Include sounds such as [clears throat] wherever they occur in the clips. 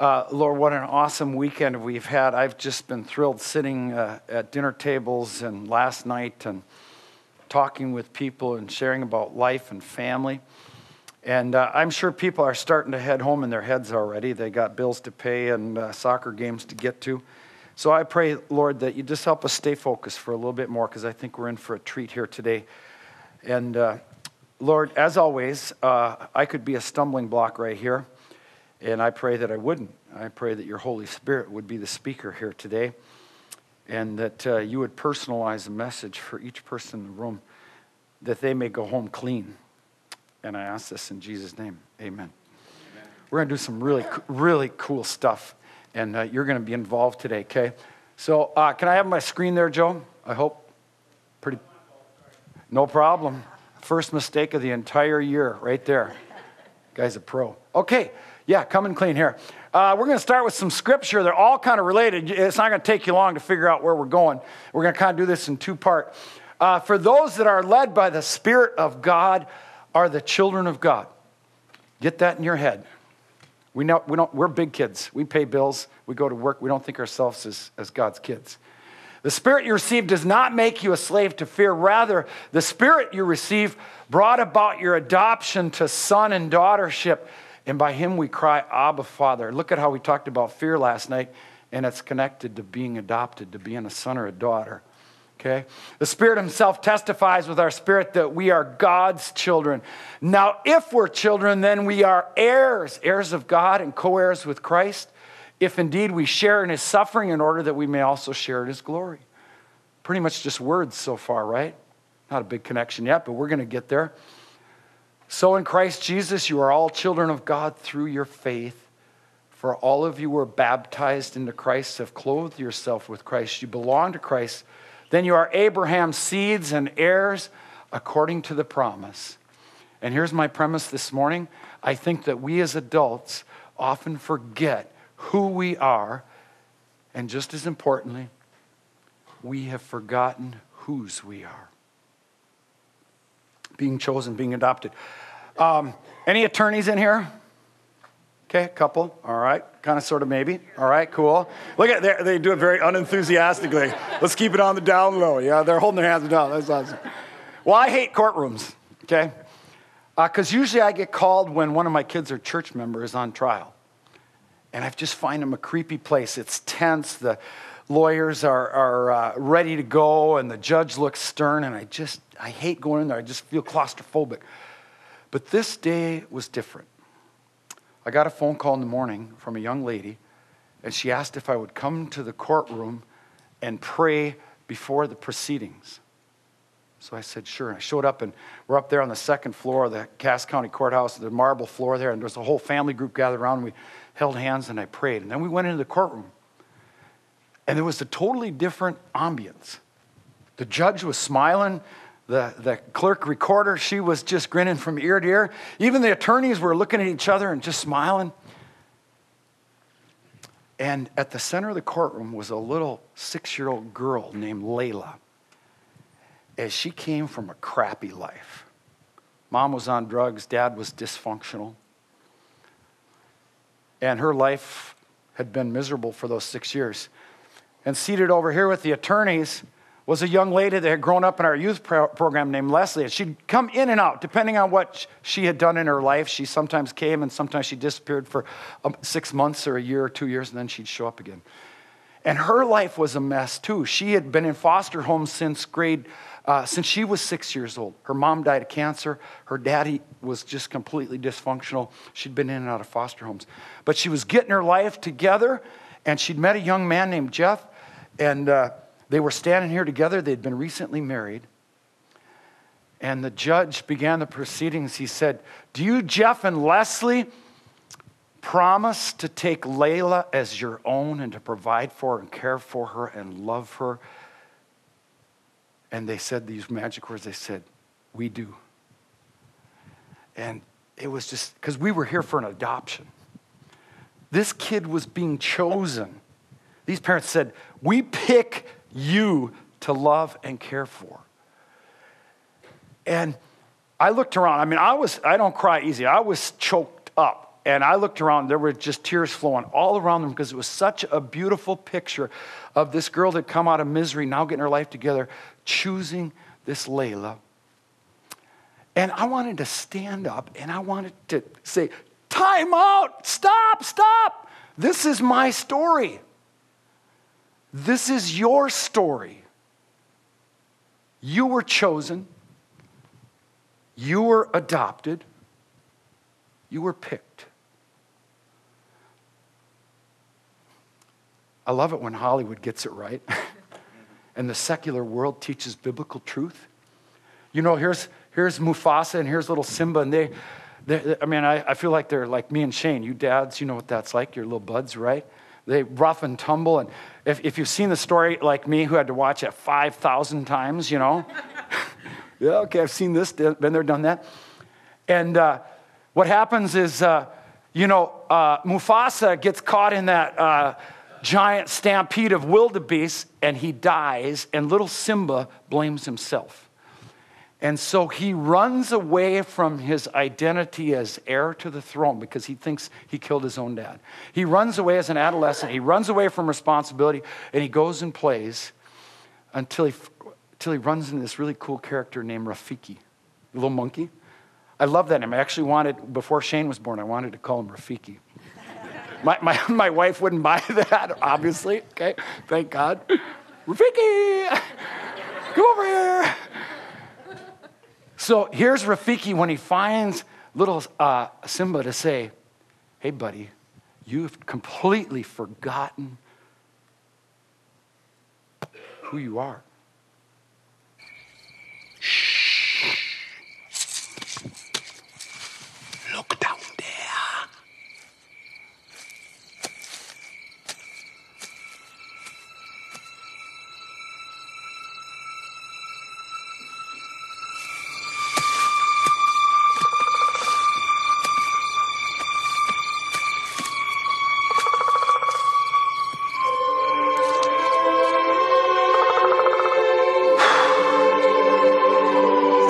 Uh, Lord, what an awesome weekend we've had. I've just been thrilled sitting uh, at dinner tables and last night and talking with people and sharing about life and family. And uh, I'm sure people are starting to head home in their heads already. They got bills to pay and uh, soccer games to get to. So I pray, Lord, that you just help us stay focused for a little bit more because I think we're in for a treat here today. And uh, Lord, as always, uh, I could be a stumbling block right here, and I pray that I wouldn't. I pray that your Holy Spirit would be the speaker here today, and that uh, you would personalize a message for each person in the room, that they may go home clean. And I ask this in Jesus' name. Amen. Amen. We're going to do some really, really cool stuff, and uh, you're going to be involved today, okay? So, uh, can I have my screen there, Joe? I hope. Pretty. No problem. First mistake of the entire year, right there. Guy's a pro. Okay, yeah, coming clean here. Uh, we're going to start with some scripture. They're all kind of related. It's not going to take you long to figure out where we're going. We're going to kind of do this in two part. Uh, for those that are led by the Spirit of God, are the children of God. Get that in your head. We know we don't, we're big kids. We pay bills. We go to work. We don't think ourselves as, as God's kids. The spirit you receive does not make you a slave to fear. Rather, the spirit you receive brought about your adoption to son and daughtership. And by him we cry, Abba, Father. Look at how we talked about fear last night, and it's connected to being adopted, to being a son or a daughter. Okay? The Spirit Himself testifies with our spirit that we are God's children. Now, if we're children, then we are heirs, heirs of God and co heirs with Christ if indeed we share in his suffering in order that we may also share in his glory. Pretty much just words so far, right? Not a big connection yet, but we're going to get there. So in Christ Jesus, you are all children of God through your faith. For all of you were baptized into Christ, have clothed yourself with Christ. You belong to Christ. Then you are Abraham's seeds and heirs according to the promise. And here's my premise this morning I think that we as adults often forget who we are, and just as importantly, we have forgotten whose we are. Being chosen, being adopted. Um, any attorneys in here? Okay, a couple. All right, kind of, sort of, maybe. All right, cool. Look at they, they do it very unenthusiastically. Let's keep it on the down low. Yeah, they're holding their hands down. That's awesome. Well, I hate courtrooms. Okay, because uh, usually I get called when one of my kids or church members is on trial. And I just find them a creepy place. It's tense. The lawyers are, are uh, ready to go, and the judge looks stern. And I just, I hate going in there. I just feel claustrophobic. But this day was different. I got a phone call in the morning from a young lady, and she asked if I would come to the courtroom and pray before the proceedings. So I said, sure. And I showed up, and we're up there on the second floor of the Cass County Courthouse, the marble floor there, and there's a whole family group gathered around. And we held hands and I prayed. And then we went into the courtroom. And there was a totally different ambience. The judge was smiling. The, the clerk recorder, she was just grinning from ear to ear. Even the attorneys were looking at each other and just smiling. And at the center of the courtroom was a little six year old girl named Layla. As she came from a crappy life. Mom was on drugs, dad was dysfunctional and her life had been miserable for those six years. And seated over here with the attorneys was a young lady that had grown up in our youth pro- program named Leslie. And she'd come in and out depending on what she had done in her life. She sometimes came and sometimes she disappeared for um, six months or a year or two years, and then she'd show up again. And her life was a mess too. She had been in foster homes since grade uh, since she was six years old. Her mom died of cancer. Her daddy was just completely dysfunctional. She'd been in and out of foster homes. But she was getting her life together, and she'd met a young man named Jeff, and uh, they were standing here together. They'd been recently married. And the judge began the proceedings. He said, Do you, Jeff and Leslie, promise to take Layla as your own and to provide for and care for her and love her and they said these magic words. They said, We do. And it was just because we were here for an adoption. This kid was being chosen. These parents said, We pick you to love and care for. And I looked around. I mean, I was, I don't cry easy. I was choked up and I looked around, there were just tears flowing all around them because it was such a beautiful picture of this girl that come out of misery, now getting her life together, choosing this Layla. And I wanted to stand up and I wanted to say, Time out, stop, stop. This is my story. This is your story. You were chosen, you were adopted, you were picked. I love it when Hollywood gets it right [laughs] and the secular world teaches biblical truth. You know, here's, here's Mufasa and here's little Simba, and they, they I mean, I, I feel like they're like me and Shane. You dads, you know what that's like, your little buds, right? They rough and tumble. And if, if you've seen the story like me, who had to watch it 5,000 times, you know, [laughs] yeah, okay, I've seen this, been there, done that. And uh, what happens is, uh, you know, uh, Mufasa gets caught in that uh, giant stampede of wildebeest and he dies, and little Simba blames himself. And so he runs away from his identity as heir to the throne because he thinks he killed his own dad. He runs away as an adolescent. He runs away from responsibility and he goes and plays until he, until he runs into this really cool character named Rafiki, little monkey. I love that name. I actually wanted, before Shane was born, I wanted to call him Rafiki. My, my, [laughs] my wife wouldn't buy [laughs] that, obviously. Okay, thank God. Rafiki, come over here. So here's Rafiki when he finds little uh, Simba to say, Hey, buddy, you've completely forgotten who you are.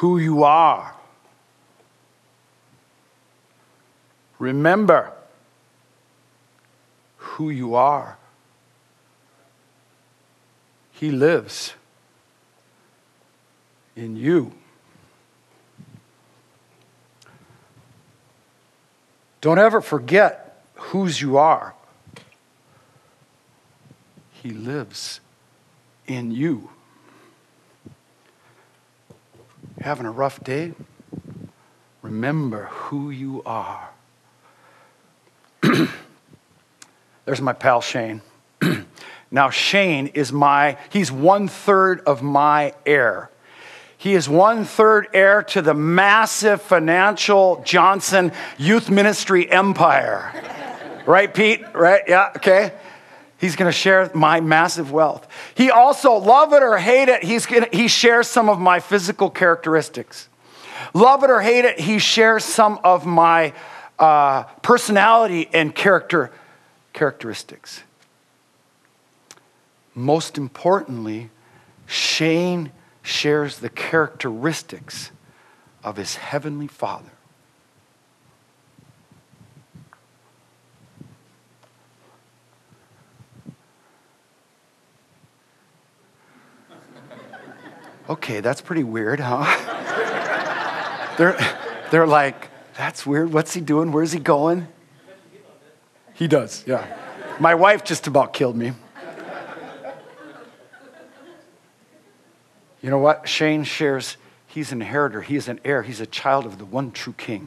Who you are. Remember who you are. He lives in you. Don't ever forget whose you are. He lives in you. Having a rough day? Remember who you are. [clears throat] There's my pal Shane. [clears throat] now, Shane is my, he's one third of my heir. He is one third heir to the massive financial Johnson youth ministry empire. right, Pete? Right? Yeah, okay. He's going to share my massive wealth. He also, love it or hate it, he's gonna, he shares some of my physical characteristics. Love it or hate it, he shares some of my uh, personality and character characteristics. Most importantly, Shane shares the characteristics of his heavenly Father. Okay, that's pretty weird, huh? they're, they're like, that's weird. What's he doing? Where's he going? He does, yeah. My wife just about killed me. You know what? Shane shares, he's an inheritor, he is an heir, he's a child of the one true king.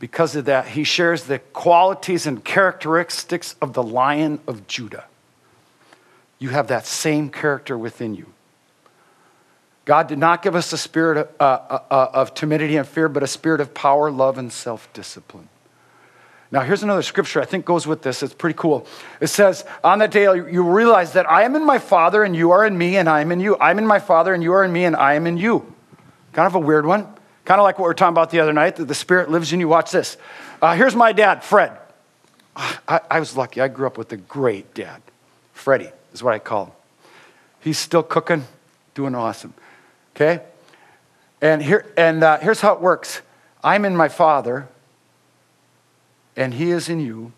Because of that, he shares the qualities and characteristics of the lion of Judah. You have that same character within you. God did not give us a spirit of, uh, uh, uh, of timidity and fear, but a spirit of power, love, and self discipline. Now, here's another scripture I think goes with this. It's pretty cool. It says, On that day, you realize that I am in my Father, and you are in me, and I am in you. I'm in my Father, and you are in me, and I am in you. Kind of a weird one. Kind of like what we were talking about the other night, that the Spirit lives in you. Watch this. Uh, here's my dad, Fred. I, I was lucky. I grew up with a great dad. Freddie is what I call him. He's still cooking, doing awesome. Okay? And, here, and uh, here's how it works I'm in my Father, and He is in you,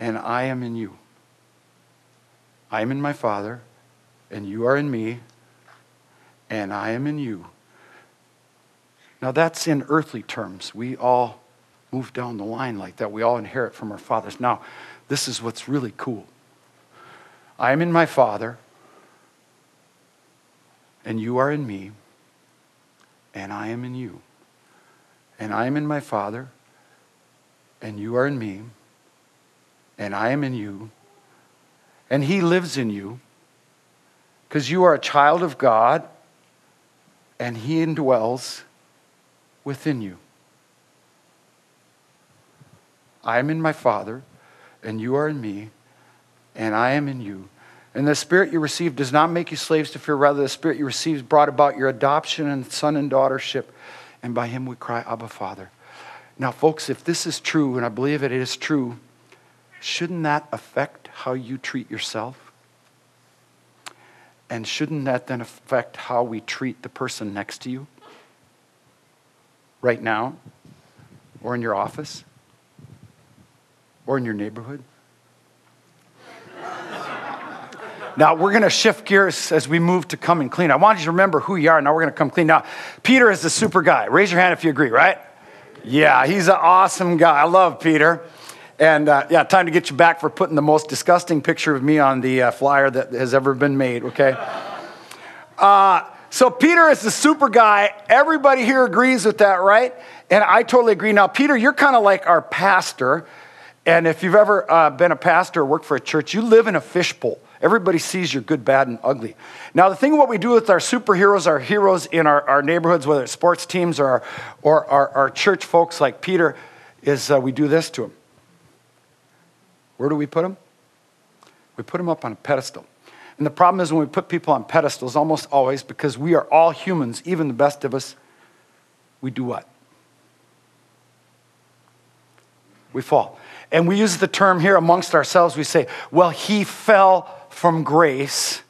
and I am in you. I am in my Father, and you are in me, and I am in you. Now, that's in earthly terms. We all move down the line like that. We all inherit from our fathers. Now, this is what's really cool. I am in my Father, and you are in me, and I am in you. And I am in my Father, and you are in me, and I am in you, and He lives in you, because you are a child of God, and He indwells within you. I am in my Father, and you are in me, and I am in you. And the spirit you received does not make you slaves to fear, rather, the spirit you received brought about your adoption and son and daughtership. And by him we cry, Abba, Father. Now, folks, if this is true, and I believe it is true, shouldn't that affect how you treat yourself? And shouldn't that then affect how we treat the person next to you? Right now? Or in your office? Or in your neighborhood? Now, we're going to shift gears as we move to come and clean. I want you to remember who you are. Now, we're going to come clean. Now, Peter is the super guy. Raise your hand if you agree, right? Yeah, he's an awesome guy. I love Peter. And uh, yeah, time to get you back for putting the most disgusting picture of me on the uh, flyer that has ever been made, okay? Uh, so, Peter is the super guy. Everybody here agrees with that, right? And I totally agree. Now, Peter, you're kind of like our pastor. And if you've ever uh, been a pastor or worked for a church, you live in a fishbowl. Everybody sees your good, bad, and ugly. Now, the thing what we do with our superheroes, our heroes in our, our neighborhoods, whether it's sports teams or our, or our, our church folks like Peter, is uh, we do this to them. Where do we put them? We put them up on a pedestal. And the problem is when we put people on pedestals, almost always, because we are all humans, even the best of us, we do what? We fall. And we use the term here amongst ourselves, we say, well, he fell from grace.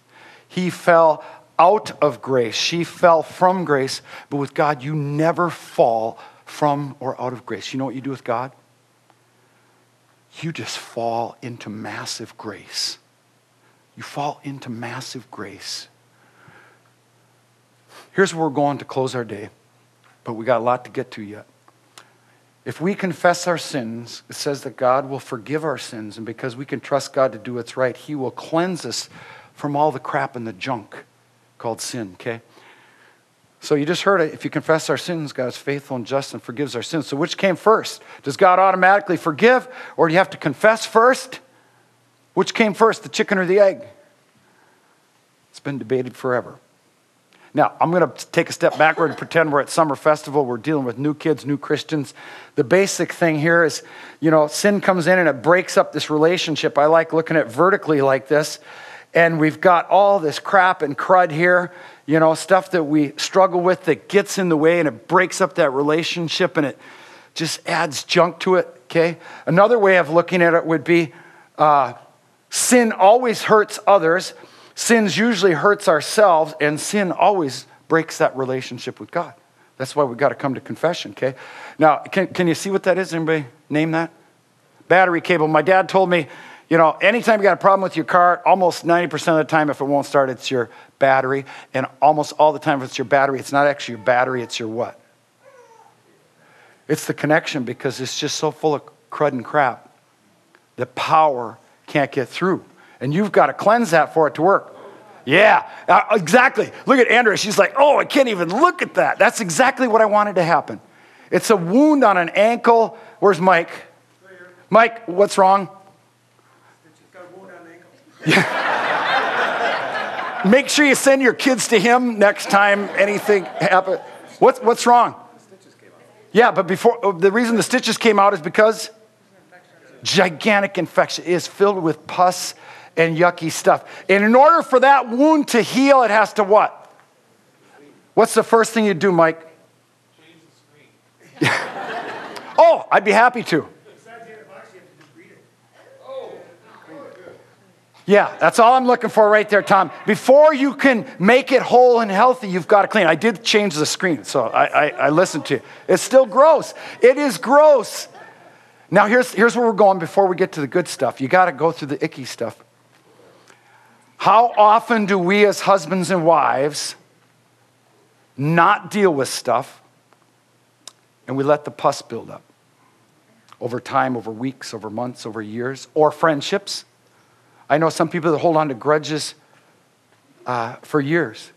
He fell out of grace. She fell from grace. But with God, you never fall from or out of grace. You know what you do with God? You just fall into massive grace. You fall into massive grace. Here's where we're going to close our day, but we got a lot to get to yet. If we confess our sins, it says that God will forgive our sins. And because we can trust God to do what's right, He will cleanse us from all the crap and the junk called sin, okay? So you just heard it. If you confess our sins, God is faithful and just and forgives our sins. So which came first? Does God automatically forgive, or do you have to confess first? Which came first, the chicken or the egg? It's been debated forever. Now, I'm going to take a step backward and pretend we're at Summer Festival. We're dealing with new kids, new Christians. The basic thing here is, you know, sin comes in and it breaks up this relationship. I like looking at vertically like this. And we've got all this crap and crud here, you know, stuff that we struggle with that gets in the way and it breaks up that relationship and it just adds junk to it, okay? Another way of looking at it would be uh, sin always hurts others Sins usually hurts ourselves, and sin always breaks that relationship with God. That's why we've got to come to confession, okay? Now, can, can you see what that is? Anybody name that? Battery cable. My dad told me, you know, anytime you got a problem with your car, almost 90% of the time, if it won't start, it's your battery. And almost all the time, if it's your battery, it's not actually your battery, it's your what? It's the connection because it's just so full of crud and crap. The power can't get through. And you've got to cleanse that for it to work. Yeah, uh, exactly. Look at Andrea. She's like, oh, I can't even look at that. That's exactly what I wanted to happen. It's a wound on an ankle. Where's Mike? Mike, what's wrong? Yeah. [laughs] Make sure you send your kids to him next time anything happens. What's, what's wrong? Yeah, but before uh, the reason the stitches came out is because gigantic infection is filled with pus and yucky stuff. And in order for that wound to heal, it has to what? What's the first thing you do, Mike? Change the [laughs] screen. oh, I'd be happy to. Yeah, that's all I'm looking for right there, Tom. Before you can make it whole and healthy, you've got to clean. I did change the screen, so I, I, I listened to you. It's still gross. It is gross. Now, here's, here's where we're going before we get to the good stuff. You got to go through the icky stuff. How often do we, as husbands and wives, not deal with stuff and we let the pus build up over time, over weeks, over months, over years, or friendships? I know some people that hold on to grudges uh, for years.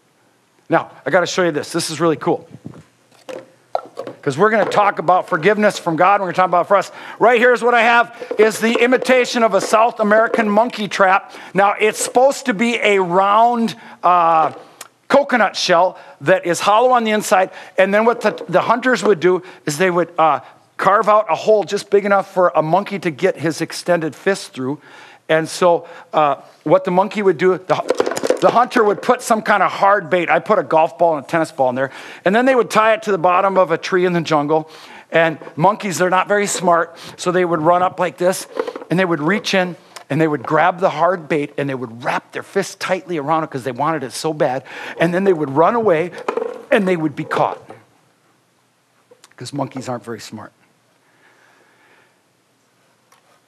Now, I got to show you this. This is really cool because we're going to talk about forgiveness from God. We're going to talk about for us. Right here is what I have is the imitation of a South American monkey trap. Now it's supposed to be a round uh, coconut shell that is hollow on the inside, and then what the, the hunters would do is they would uh, carve out a hole just big enough for a monkey to get his extended fist through. And so, uh, what the monkey would do, the, the hunter would put some kind of hard bait. I put a golf ball and a tennis ball in there. And then they would tie it to the bottom of a tree in the jungle. And monkeys, they're not very smart. So they would run up like this and they would reach in and they would grab the hard bait and they would wrap their fist tightly around it because they wanted it so bad. And then they would run away and they would be caught because monkeys aren't very smart.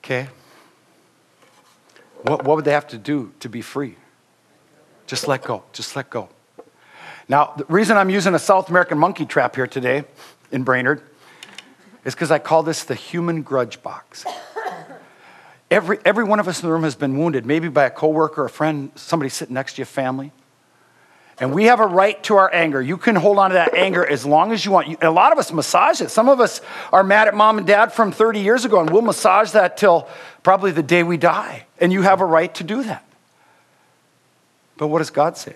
Okay? What, what would they have to do to be free? Just let go. Just let go. Now, the reason I'm using a South American monkey trap here today in Brainerd is because I call this the human grudge box. Every, every one of us in the room has been wounded, maybe by a coworker, a friend, somebody sitting next to you, family. And we have a right to our anger. You can hold on to that anger as long as you want. A lot of us massage it. Some of us are mad at mom and dad from 30 years ago, and we'll massage that till probably the day we die. And you have a right to do that. But what does God say?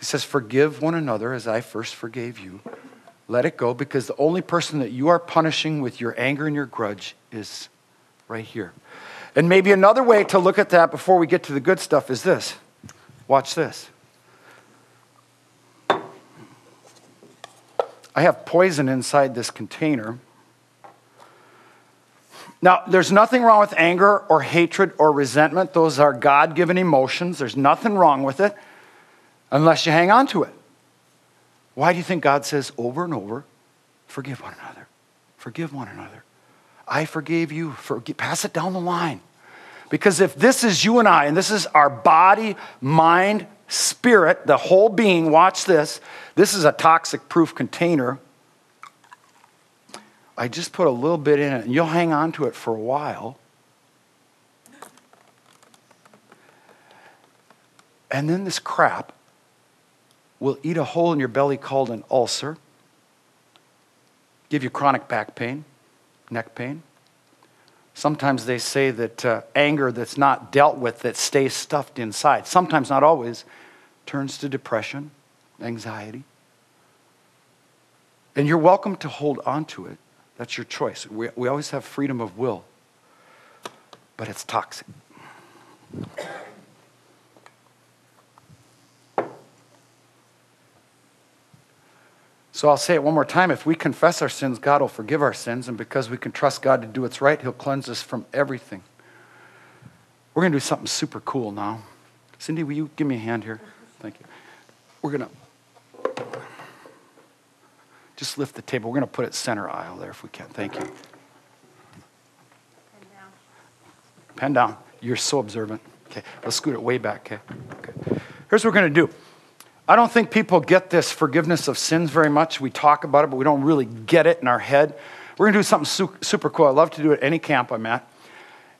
He says, Forgive one another as I first forgave you. Let it go because the only person that you are punishing with your anger and your grudge is right here. And maybe another way to look at that before we get to the good stuff is this. Watch this. I have poison inside this container. Now, there's nothing wrong with anger or hatred or resentment. Those are God given emotions. There's nothing wrong with it unless you hang on to it. Why do you think God says over and over, forgive one another? Forgive one another. I forgave you. Pass it down the line. Because if this is you and I, and this is our body, mind, spirit, the whole being, watch this. This is a toxic proof container I just put a little bit in it, and you'll hang on to it for a while. And then this crap will eat a hole in your belly called an ulcer, give you chronic back pain, neck pain. Sometimes they say that uh, anger that's not dealt with, that stays stuffed inside, sometimes not always, turns to depression, anxiety. And you're welcome to hold on to it. That's your choice. We, we always have freedom of will, but it's toxic. So I'll say it one more time. If we confess our sins, God will forgive our sins. And because we can trust God to do what's right, He'll cleanse us from everything. We're going to do something super cool now. Cindy, will you give me a hand here? Thank you. We're going to just lift the table. We're going to put it center aisle there if we can. Thank you. Pen down. Pen down. You're so observant. Okay, let's scoot it way back. Okay. okay. Here's what we're going to do. I don't think people get this forgiveness of sins very much. We talk about it, but we don't really get it in our head. We're going to do something super cool. I love to do it at any camp I'm at.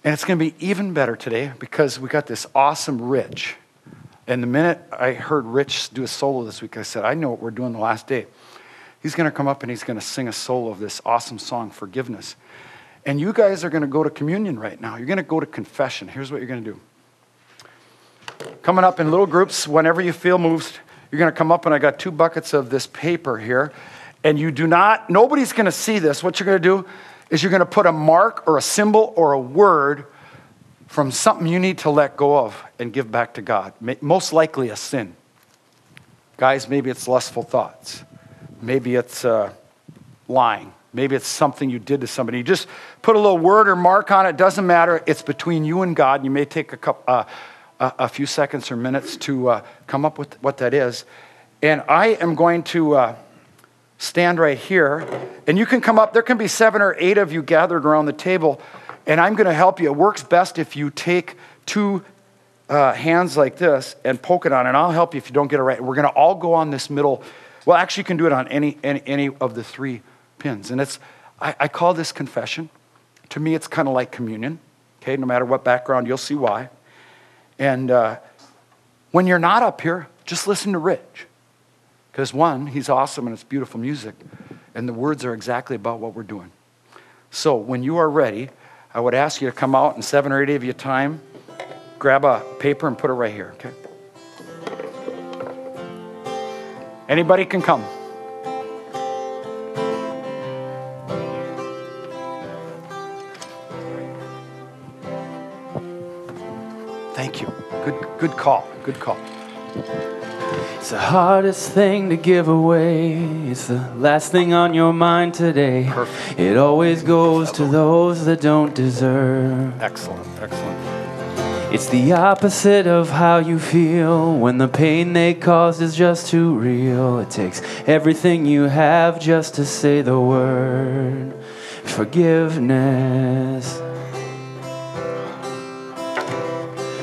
And it's going to be even better today because we got this awesome Rich. And the minute I heard Rich do a solo this week, I said, I know what we're doing the last day. He's going to come up and he's going to sing a solo of this awesome song, Forgiveness. And you guys are going to go to communion right now. You're going to go to confession. Here's what you're going to do. Coming up in little groups, whenever you feel moved, you're going to come up, and I got two buckets of this paper here. And you do not, nobody's going to see this. What you're going to do is you're going to put a mark or a symbol or a word from something you need to let go of and give back to God. Most likely a sin. Guys, maybe it's lustful thoughts. Maybe it's uh, lying. Maybe it's something you did to somebody. You just put a little word or mark on it. Doesn't matter. It's between you and God. You may take a couple. Uh, a, a few seconds or minutes to uh, come up with what that is. And I am going to uh, stand right here. And you can come up. There can be seven or eight of you gathered around the table. And I'm going to help you. It works best if you take two uh, hands like this and poke it on. And I'll help you if you don't get it right. We're going to all go on this middle. Well, actually, you can do it on any, any, any of the three pins. And it's, I, I call this confession. To me, it's kind of like communion. Okay, no matter what background, you'll see why. And uh, when you're not up here, just listen to Rich. Because one, he's awesome and it's beautiful music, and the words are exactly about what we're doing. So when you are ready, I would ask you to come out in seven or eight of your time, grab a paper and put it right here, okay? Anybody can come. Thank you. Good, good call. Good call. It's the hardest thing to give away. It's the last thing on your mind today. Perfect. It always goes to those that don't deserve. Excellent. Excellent. It's the opposite of how you feel when the pain they caused is just too real. It takes everything you have just to say the word forgiveness.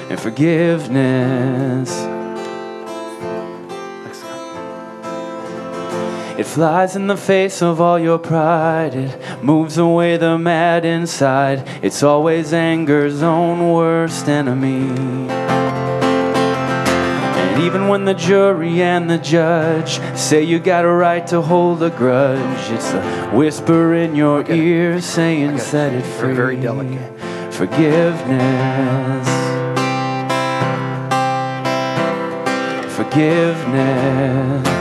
and forgiveness. It flies in the face of all your pride. It moves away the mad inside. It's always anger's own worst enemy. And even when the jury and the judge say you got a right to hold a grudge, it's a whisper in your ear saying, set it free. Very delicate. Forgiveness. forgiveness.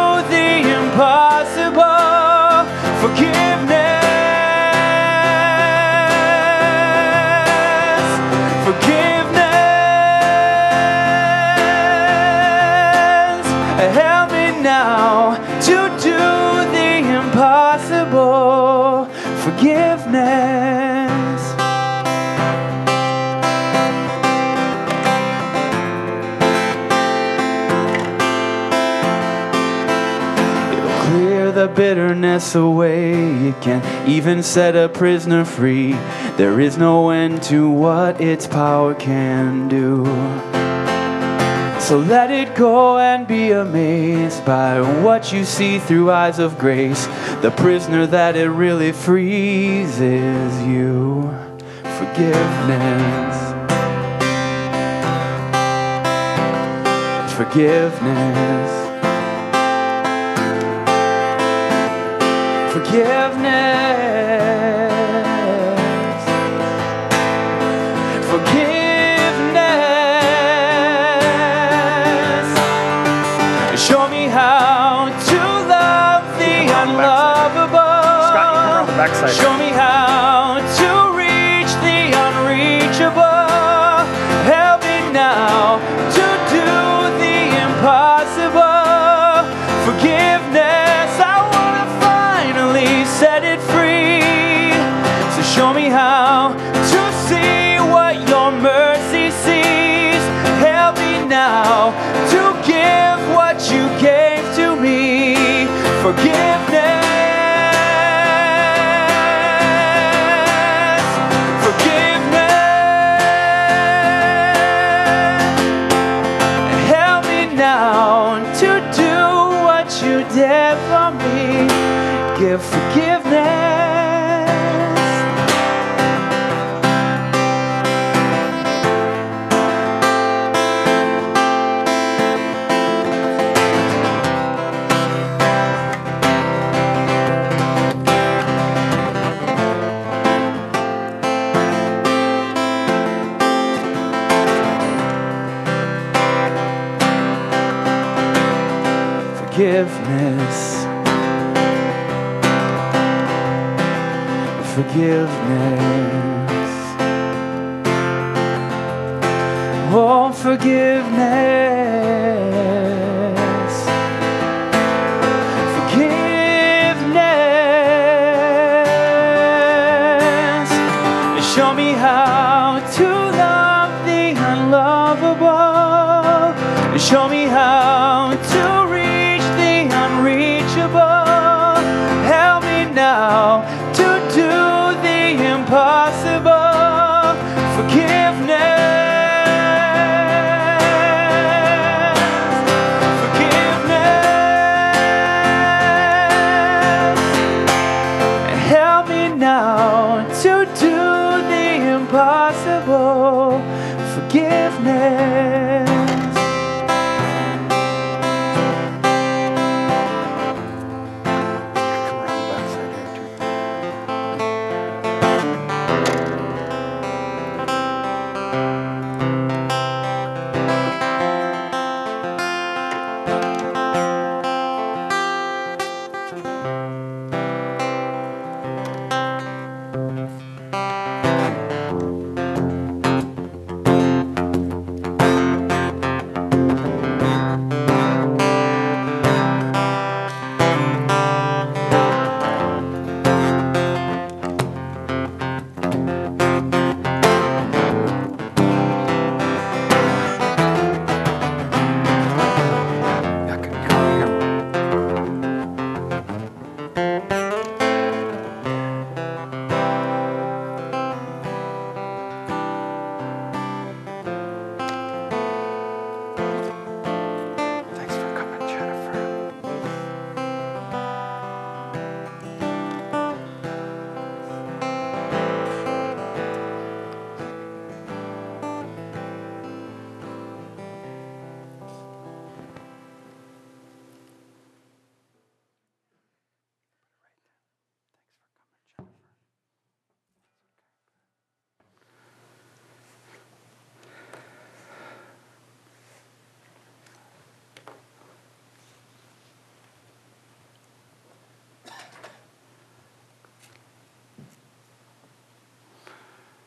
bitterness away. It can even set a prisoner free. There is no end to what its power can do. So let it go and be amazed by what you see through eyes of grace. The prisoner that it really frees is you. Forgiveness. Forgiveness. Forgiveness. Forgiveness. Show me how to love the unlovable. Scott, you come around the backside. Forgiveness.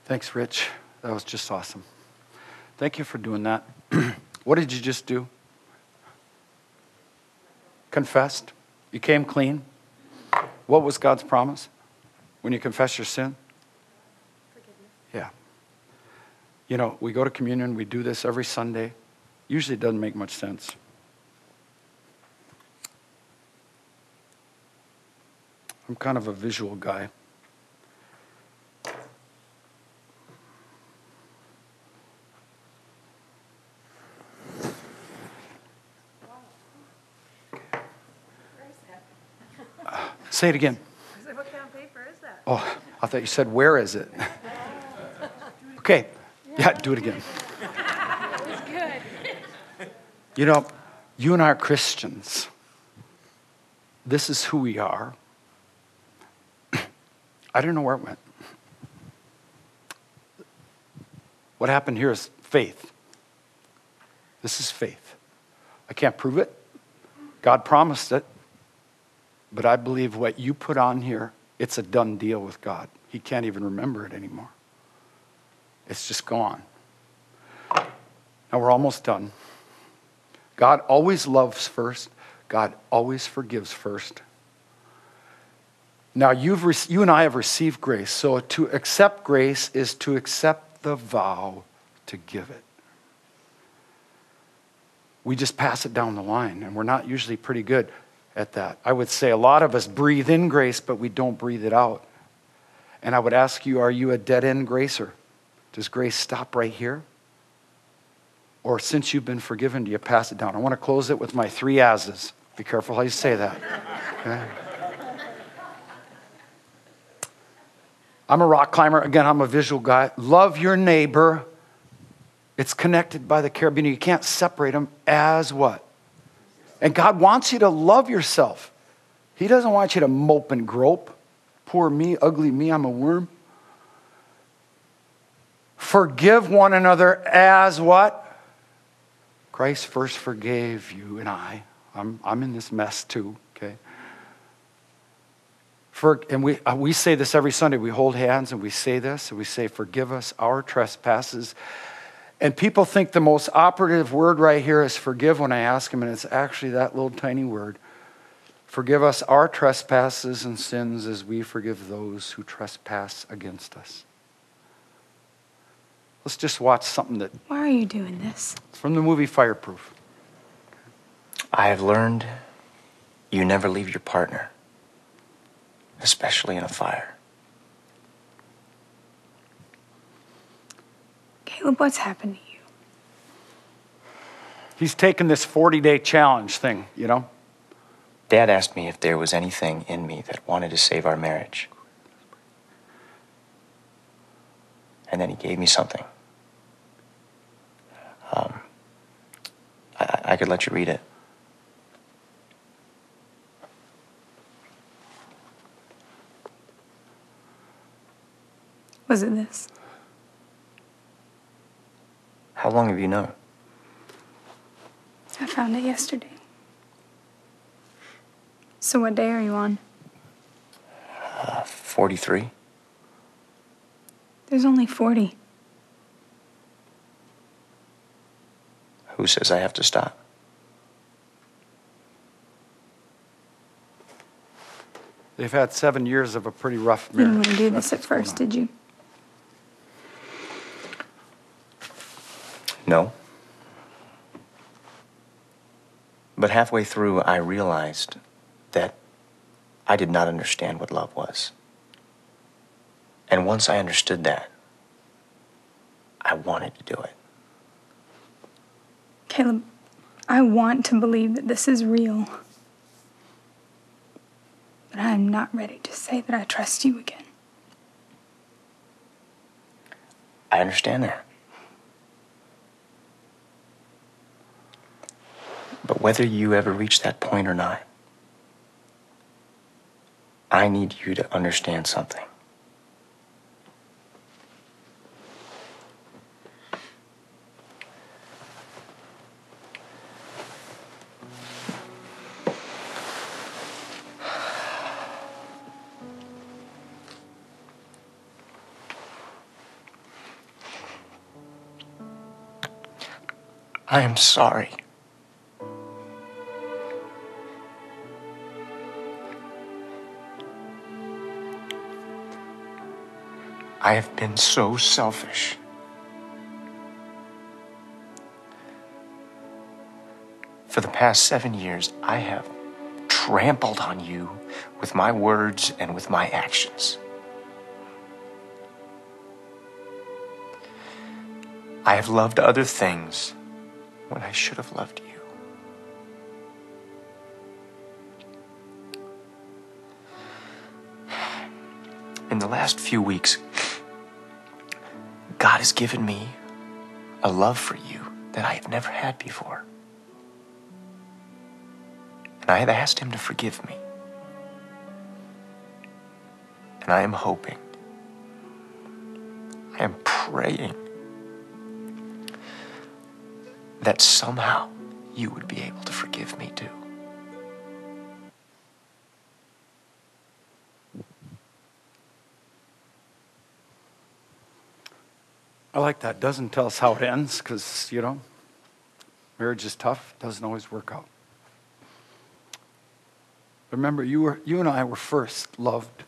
Thanks, Rich. That was just awesome. Thank you for doing that. [clears throat] what did you just do? Confessed? You came clean? What was God's promise when you confess your sin? Forgiveness. Yeah. You know, we go to communion, we do this every Sunday. Usually it doesn't make much sense. I'm kind of a visual guy. Say it again. I said, what kind of paper is that? Oh, I thought you said, where is it? [laughs] Okay. Yeah, do it again. It's good. [laughs] You know, you and I are Christians. This is who we are. [clears throat] I don't know where it went. What happened here is faith. This is faith. I can't prove it. God promised it. But I believe what you put on here, it's a done deal with God. He can't even remember it anymore. It's just gone. Now we're almost done. God always loves first. God always forgives first. Now, you've rec- you and I have received grace. So to accept grace is to accept the vow to give it. We just pass it down the line, and we're not usually pretty good at that. I would say a lot of us breathe in grace, but we don't breathe it out. And I would ask you, are you a dead end gracer? Does grace stop right here? Or since you've been forgiven, do you pass it down? I want to close it with my three as's. Be careful how you say that. Okay? I'm a rock climber. Again, I'm a visual guy. Love your neighbor. It's connected by the carabiner. You can't separate them as what? And God wants you to love yourself. He doesn't want you to mope and grope. Poor me, ugly me, I'm a worm. Forgive one another as what? Christ first forgave you and I. I'm, I'm in this mess too, okay? For, and we, uh, we say this every Sunday. We hold hands and we say this, and we say, Forgive us our trespasses. And people think the most operative word right here is forgive when I ask them, and it's actually that little tiny word. Forgive us our trespasses and sins as we forgive those who trespass against us. Let's just watch something that Why are you doing this? It's from the movie Fireproof. I have learned you never leave your partner, especially in a fire. Caleb, what's happened to you? He's taken this 40 day challenge thing, you know? Dad asked me if there was anything in me that wanted to save our marriage. And then he gave me something. Um, I, I could let you read it. Was it this? How long have you known? I found it yesterday. So, what day are you on? Uh, 43? There's only 40. Who says I have to stop? They've had seven years of a pretty rough You didn't want to do this at first, did you? No. But halfway through, I realized that I did not understand what love was. And once I understood that, I wanted to do it. Caleb, I want to believe that this is real. But I am not ready to say that I trust you again. I understand that. Whether you ever reach that point or not, I need you to understand something. I am sorry. I have been so selfish. For the past seven years, I have trampled on you with my words and with my actions. I have loved other things when I should have loved you. in the last few weeks, God has given me a love for you that I have never had before. And I have asked Him to forgive me. And I am hoping, I am praying that somehow you would be able to forgive me too. I like that. Doesn't tell us how it ends because, you know, marriage is tough, doesn't always work out. Remember, you, were, you and I were first loved,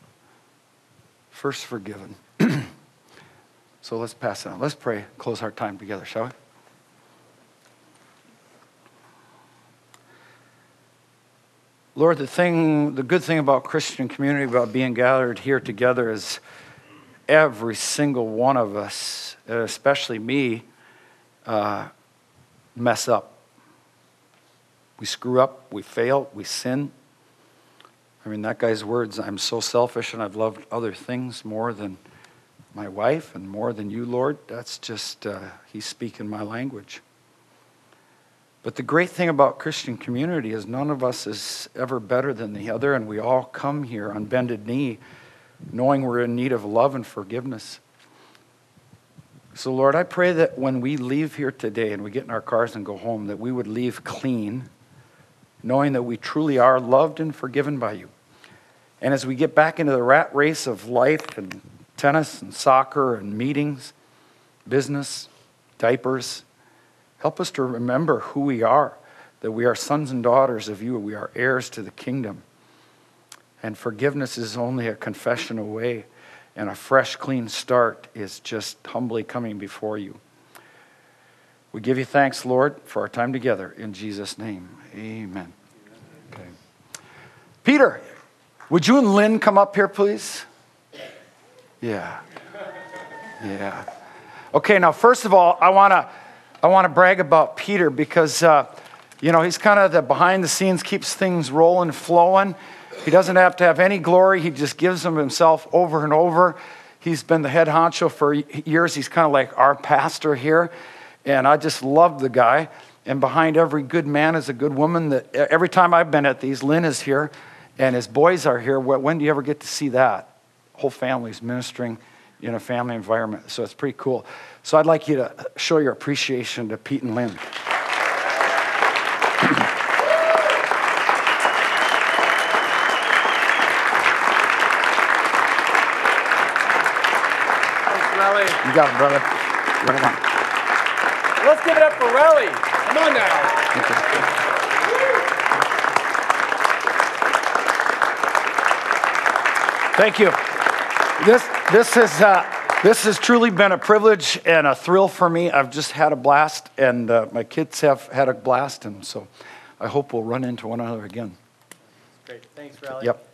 first forgiven. [clears throat] so let's pass it on. Let's pray, close our time together, shall we? Lord, the thing, the good thing about Christian community, about being gathered here together is every single one of us, especially me, uh, mess up. We screw up, we fail, we sin. I mean, that guy's words, I'm so selfish and I've loved other things more than my wife and more than you, Lord. That's just, uh, he's speaking my language. But the great thing about Christian community is none of us is ever better than the other, and we all come here on bended knee knowing we're in need of love and forgiveness. So, Lord, I pray that when we leave here today and we get in our cars and go home, that we would leave clean, knowing that we truly are loved and forgiven by you. And as we get back into the rat race of life and tennis and soccer and meetings, business, diapers, help us to remember who we are, that we are sons and daughters of you, we are heirs to the kingdom. And forgiveness is only a confession away, and a fresh, clean start is just humbly coming before you. We give you thanks, Lord, for our time together. In Jesus' name, amen. Okay. Peter, would you and Lynn come up here, please? Yeah. Yeah. Okay, now, first of all, I want to I want to brag about Peter because, uh, you know, he's kind of the behind the scenes, keeps things rolling, flowing. He doesn't have to have any glory. He just gives them himself over and over. He's been the head honcho for years. He's kind of like our pastor here. And I just love the guy. And behind every good man is a good woman. That every time I've been at these, Lynn is here and his boys are here. When do you ever get to see that? Whole family's ministering in a family environment. So it's pretty cool. So I'd like you to show your appreciation to Pete and Lynn. [clears throat] You got it, brother. Right on. Let's give it up for Rollie. Come on now. Thank you. This, this, has, uh, this has truly been a privilege and a thrill for me. I've just had a blast, and uh, my kids have had a blast, and so I hope we'll run into one another again. Great. Thanks, Rollie. Yep.